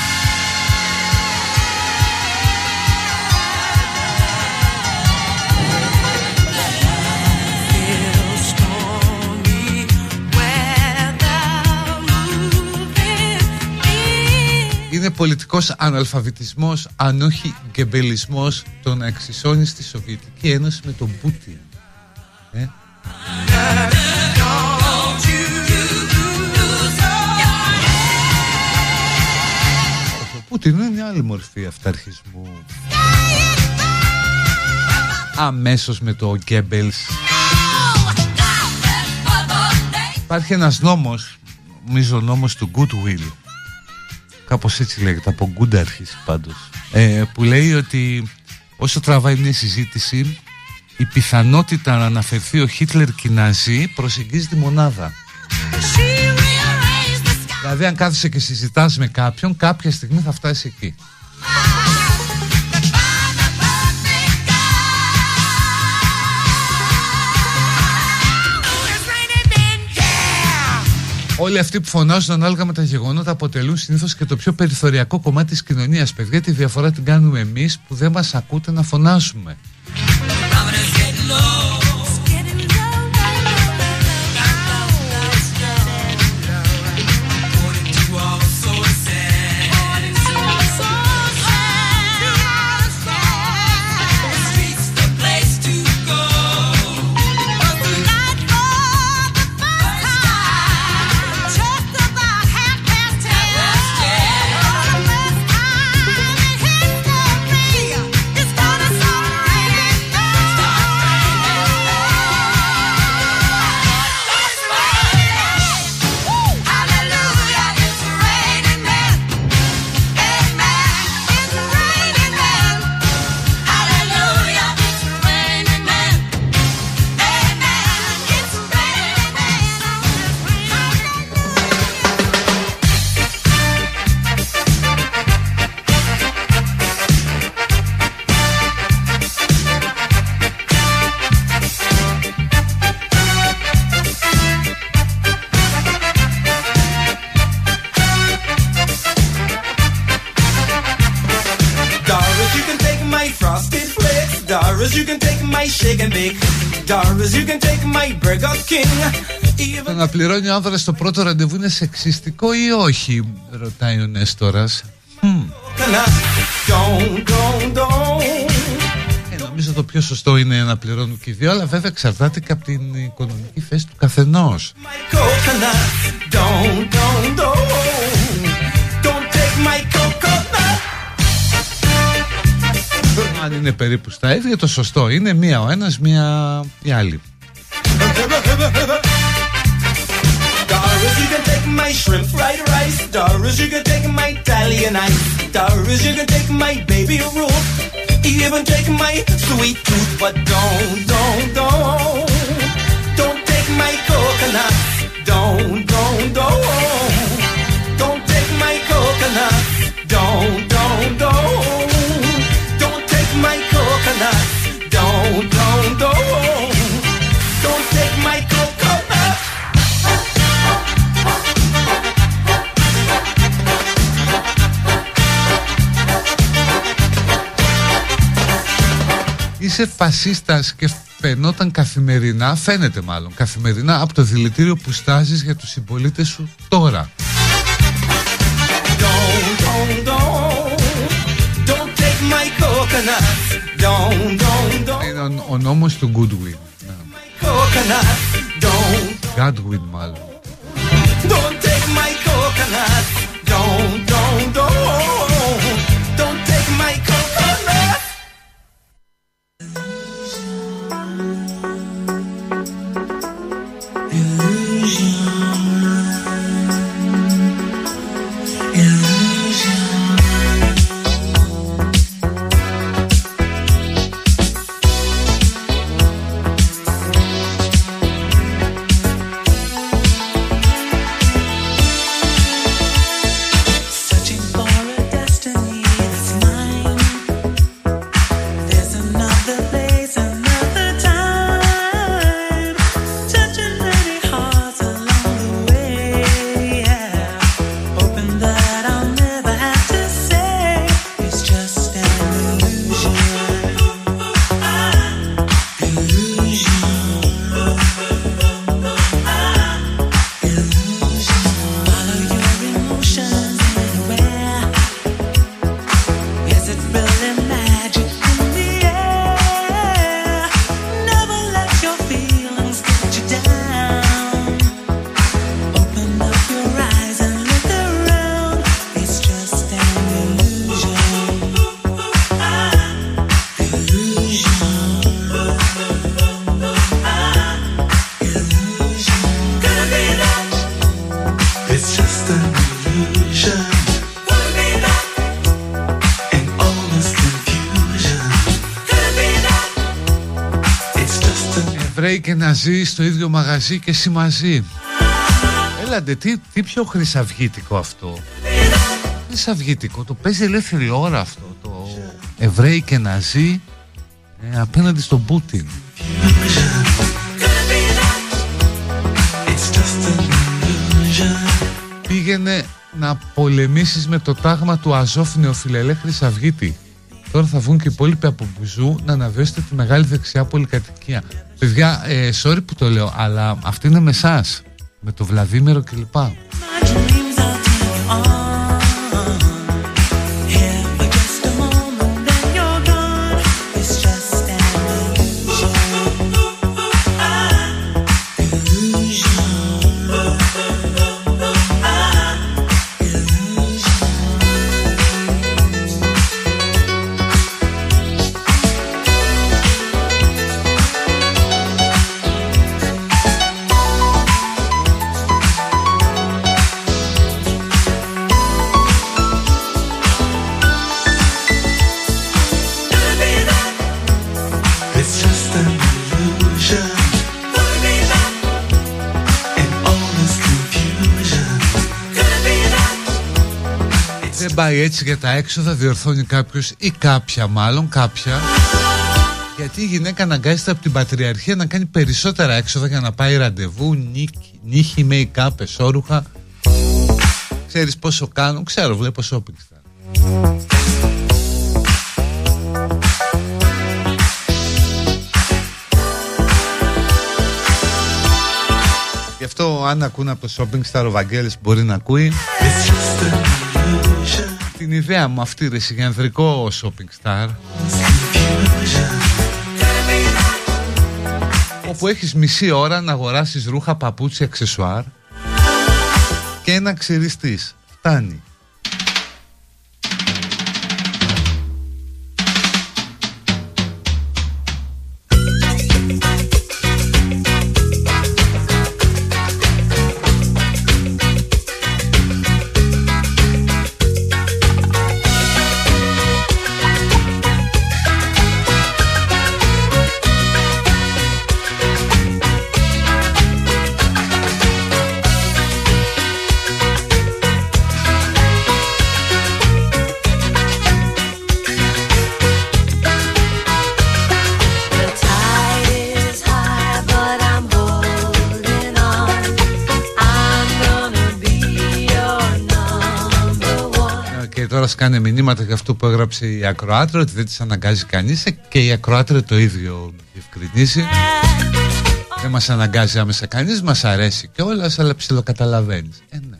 Είναι πολιτικός αναλφαβητισμός αν όχι γκεμπελισμός το να εξισώνει στη Σοβιετική Ένωση με τον Πούτιν. Ε; Ο Πούτιν είναι μια άλλη μορφή αυταρχισμού. Αμέσως με το Γκέμπελς Υπάρχει ένας νόμος, νομίζω νόμος του Goodwill Κάπως έτσι λέγεται, από Γκούντα αρχίσει πάντως. Ε, που λέει ότι
όσο τραβάει μια συζήτηση η πιθανότητα να αναφερθεί ο Χίτλερ και οι Ναζί προσεγγίζει τη μονάδα. Δηλαδή αν κάθεσαι και συζητάς με κάποιον κάποια στιγμή θα φτάσει εκεί. Όλοι αυτοί που φωνάζουν ανάλογα με τα γεγονότα αποτελούν συνήθως και το πιο περιθωριακό κομμάτι της κοινωνίας. Παιδιά, τη διαφορά την κάνουμε εμείς που δεν μας ακούτε να φωνάζουμε. Το να πληρώνει ο άνδρας στο πρώτο ραντεβού είναι σεξιστικό ή όχι, ρωτάει ο Νέστορας. Ε, νομίζω το πιο σωστό είναι να πληρώνουν και οι δύο, αλλά βέβαια εξαρτάται και από την οικονομική θέση του καθενός. Αν είναι περίπου στα ίδια, το σωστό είναι μία ο ένας, μία η άλλη. Dollars, you can take my shrimp fried rice. Dollars, you can take my Italian ice. Dollars, you can take my baby Ruth. Even take my sweet tooth, but don't, don't, don't, don't take my coconut. Don't, don't, don't, don't take my coconut. Don't, don't, don't, Don't, don't, don't. είσαι φασίστας και φαινόταν καθημερινά, φαίνεται μάλλον καθημερινά από το δηλητήριο που στάζεις για τους συμπολίτες σου τώρα. Είναι ο, ο νόμος του Goodwin. Godwin μάλλον.
Εβραίοι και Ναζί στο ίδιο μαγαζί και εσύ μαζί Έλαντε τι, τι πιο χρυσαυγήτικο αυτό; Χρυσαυγήτικο Το παίζει ελεύθερη ώρα αυτό Το Εβραίοι και Ναζί ε, Απέναντι στον Πούτιν. Πήγαινε να πολεμήσεις με το τάγμα του Αζόφ νεοφιλελέ Χρυσαυγίτη Τώρα θα βγουν και οι υπόλοιποι από Μπουζού να αναβέσετε τη μεγάλη δεξιά πολυκατοικία. Παιδιά, ε, sorry που το λέω, αλλά αυτή είναι με εσάς. Με το Βλαδίμερο κλπ. Πάει έτσι για τα έξοδα διορθώνει κάποιος ή κάποια μάλλον κάποια. Γιατί η γυναίκα αναγκάζεται από την πατριαρχία να κάνει περισσότερα έξοδα για να πάει ραντεβού, νύχη, νύχη make-up, εσώρουχα Ξέρεις πόσο κάνω, ξέρω βλέπω shopping star Γι' αυτό αν ακούνε από το shopping star ο Βαγγέλης μπορεί να ακούει. Την ιδέα μου αυτή ρε συγκεντρικό shopping star όπου έχεις μισή ώρα να αγοράσεις ρούχα, παπούτσι, αξεσουάρ και να ξυριστείς. Φτάνει. Κάνε μηνύματα για αυτό που έγραψε η Ακροάτρια ότι δεν τις αναγκάζει κανείς ε, και η Ακροάτρια το ίδιο διευκρινίζει. Δεν μας αναγκάζει άμεσα κανείς μας αρέσει και όλα αλλά ψιλοκαταλαβαίνεις. Ε, ναι.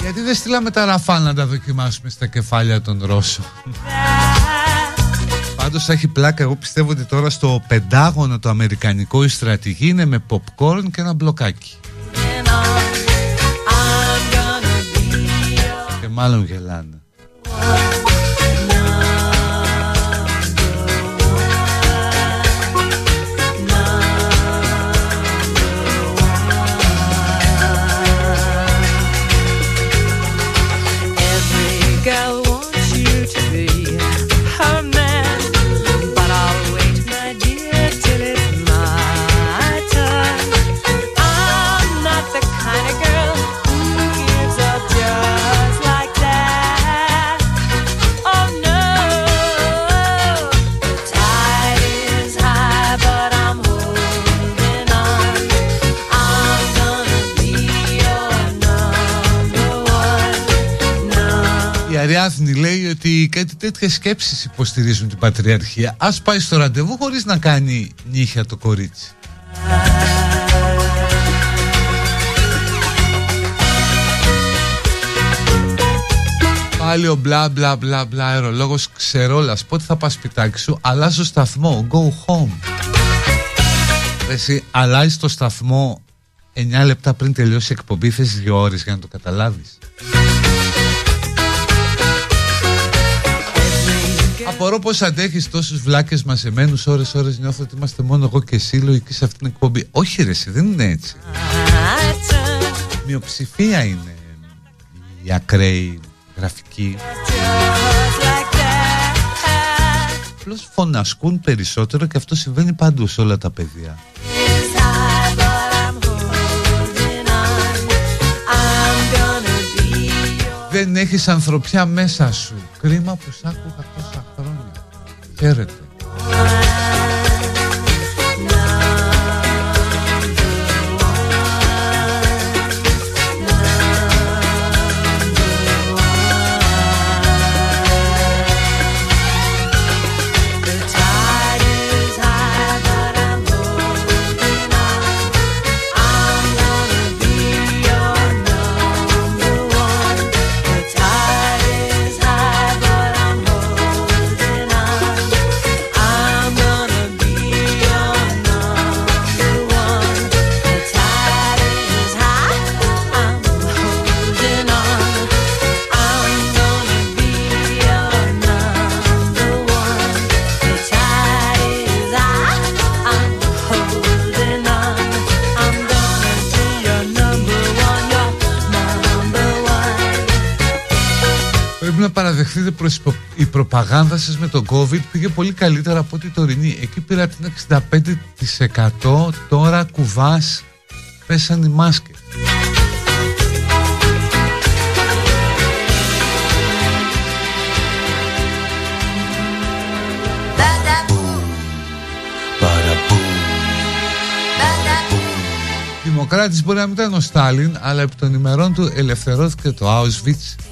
Γιατί δεν στείλαμε τα ραφάλ να τα δοκιμάσουμε στα κεφάλια των Ρώσων; Πάντως θα έχει πλάκα. Εγώ πιστεύω ότι τώρα στο πεντάγωνο το αμερικανικό η στρατηγή είναι με popcorn και ένα μπλοκάκι. Και μάλλον γελάνε. Τέτοιες σκέψεις υποστηρίζουν την πατριαρχία. Ας πάει στο ραντεβού χωρίς να κάνει νύχια το κορίτσι. Πάλι ο μπλα μπλα μπλα μπλα αερολόγος ξερόλας Πότε θα πας σπιτάκι σου Αλλάζω σταθμό Go home Εσύ αλλάζεις το σταθμό 9 λεπτά πριν τελειώσει η εκπομπή Θες 2 ώρες για να το καταλάβεις Απορώ πώς αντέχεις τόσου βλάκες μαζεμένους ώρε-ώρε. Νιώθω ότι είμαστε μόνο εγώ και εσύ λογική σε αυτήν την εκπομπή. Όχι, ρε, εσύ, δεν είναι έτσι. Μειοψηφία είναι οι ακραίοι γραφικοί Απλώς φωνασκούν περισσότερο και αυτό συμβαίνει παντού σε όλα τα παιδιά Δεν έχεις ανθρωπιά μέσα σου Κρίμα που σ' άκουγα τόσα χρόνια לפטר את זה. Παραδεχτείτε προς η προπαγάνδα σας με τον COVID πήγε πολύ καλύτερα από ό,τι τωρινή. Εκεί πήρα την 65% τώρα κουβάς πέσαν οι μάσκες. Δημοκράτης μπορεί να μην ήταν ο Στάλιν, αλλά επί των ημερών του ελευθερώθηκε το Auschwitz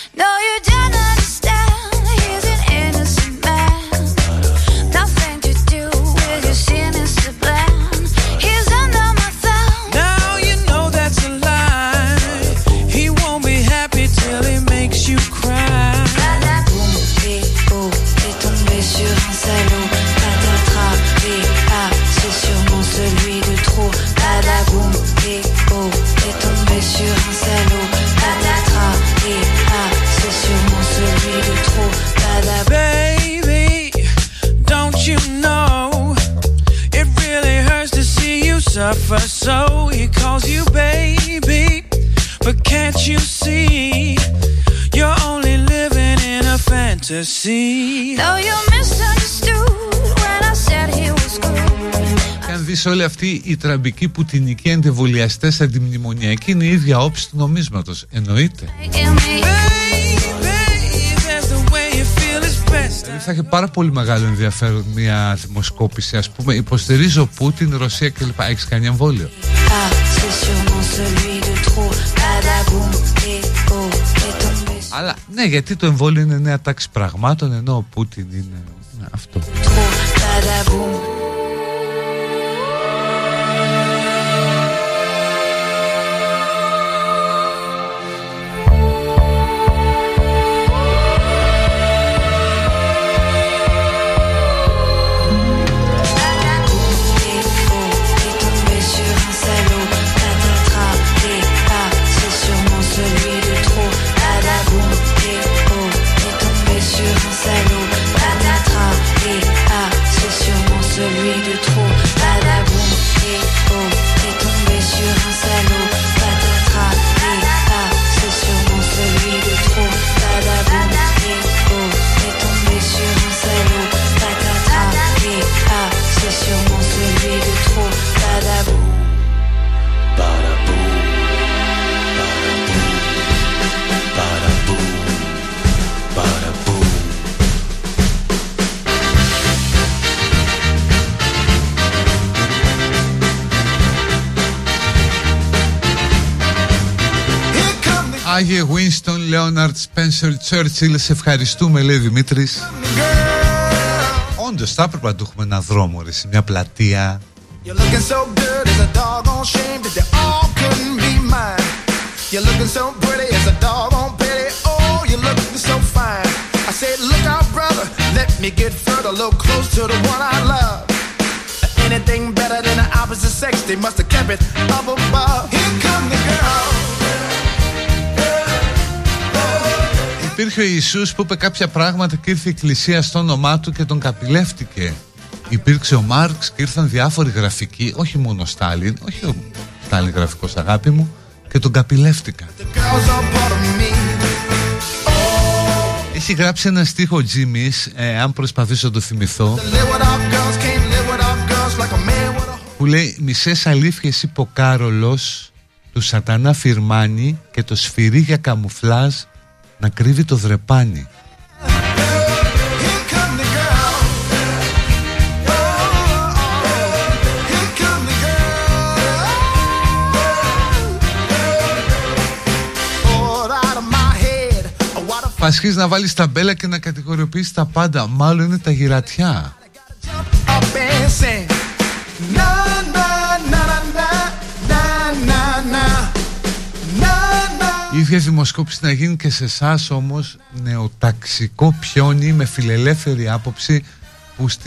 No, you don't understand. Suffer? So he calls you baby, but can't you see you're only living in a fantasy? Though you misunderstood when I said he was good. Και αν δεις όλη αυτή η τραμπική πουτινική αντιβολιαστές αντιμνημονιακή είναι η ίδια όψη του νομίσματος. Εννοείται. Θα έχει πάρα πολύ μεγάλο ενδιαφέρον μια δημοσκόπηση. Α πούμε, υποστηρίζω Πούτιν, Ρωσία κλπ. Έχεις κάνει εμβόλιο; Αλλά ναι, γιατί το εμβόλιο είναι νέα τάξη πραγμάτων, ενώ ο Πούτιν είναι αυτό. Λεόναρτ Σπένσερ Τσέρτσιλ. Σε ευχαριστούμε, λέει Δημήτρη. Όντω, θα έπρεπε να του έχουμε ένα δρόμο, ρε, σε μια πλατεία. You're looking so good, it's a doggone shame that they all couldn't be mine. You're looking so pretty, it's a doggone pity. Oh, you're looking so fine.
I said, look out, brother, let me get further, a close to the one I love. Anything better than the opposite sex, they must have kept it up above. Here come the girl.
Υπήρχε ο Ιησούς που είπε κάποια πράγματα και ήρθε η εκκλησία στο όνομά του και τον καπηλεύτηκε. Υπήρξε ο Μάρξ και ήρθαν διάφοροι γραφικοί, όχι μόνο ο Στάλιν, όχι ο Στάλιν γραφικός αγάπη μου, και τον καπηλεύτηκα. Έχει γράψει ένα στίχο ο Τζίμις, ε, αν προσπαθήσω να το θυμηθώ, που λέει «Μισές αλήθειες είπε ο Κάρολος, του σατανά φυρμάνι και το σφυρί για καμουφλάζ να κρύβει το δρεπάνι». Πασχείς να βάλεις τα μπέλα και να κατηγοριοποιήσεις τα πάντα. Μάλλον είναι τα γυρατιά ίδια δημοσκόπησης να γίνει και σε εσάς όμως νεοταξικό πιόνι με φιλελεύθερη άποψη που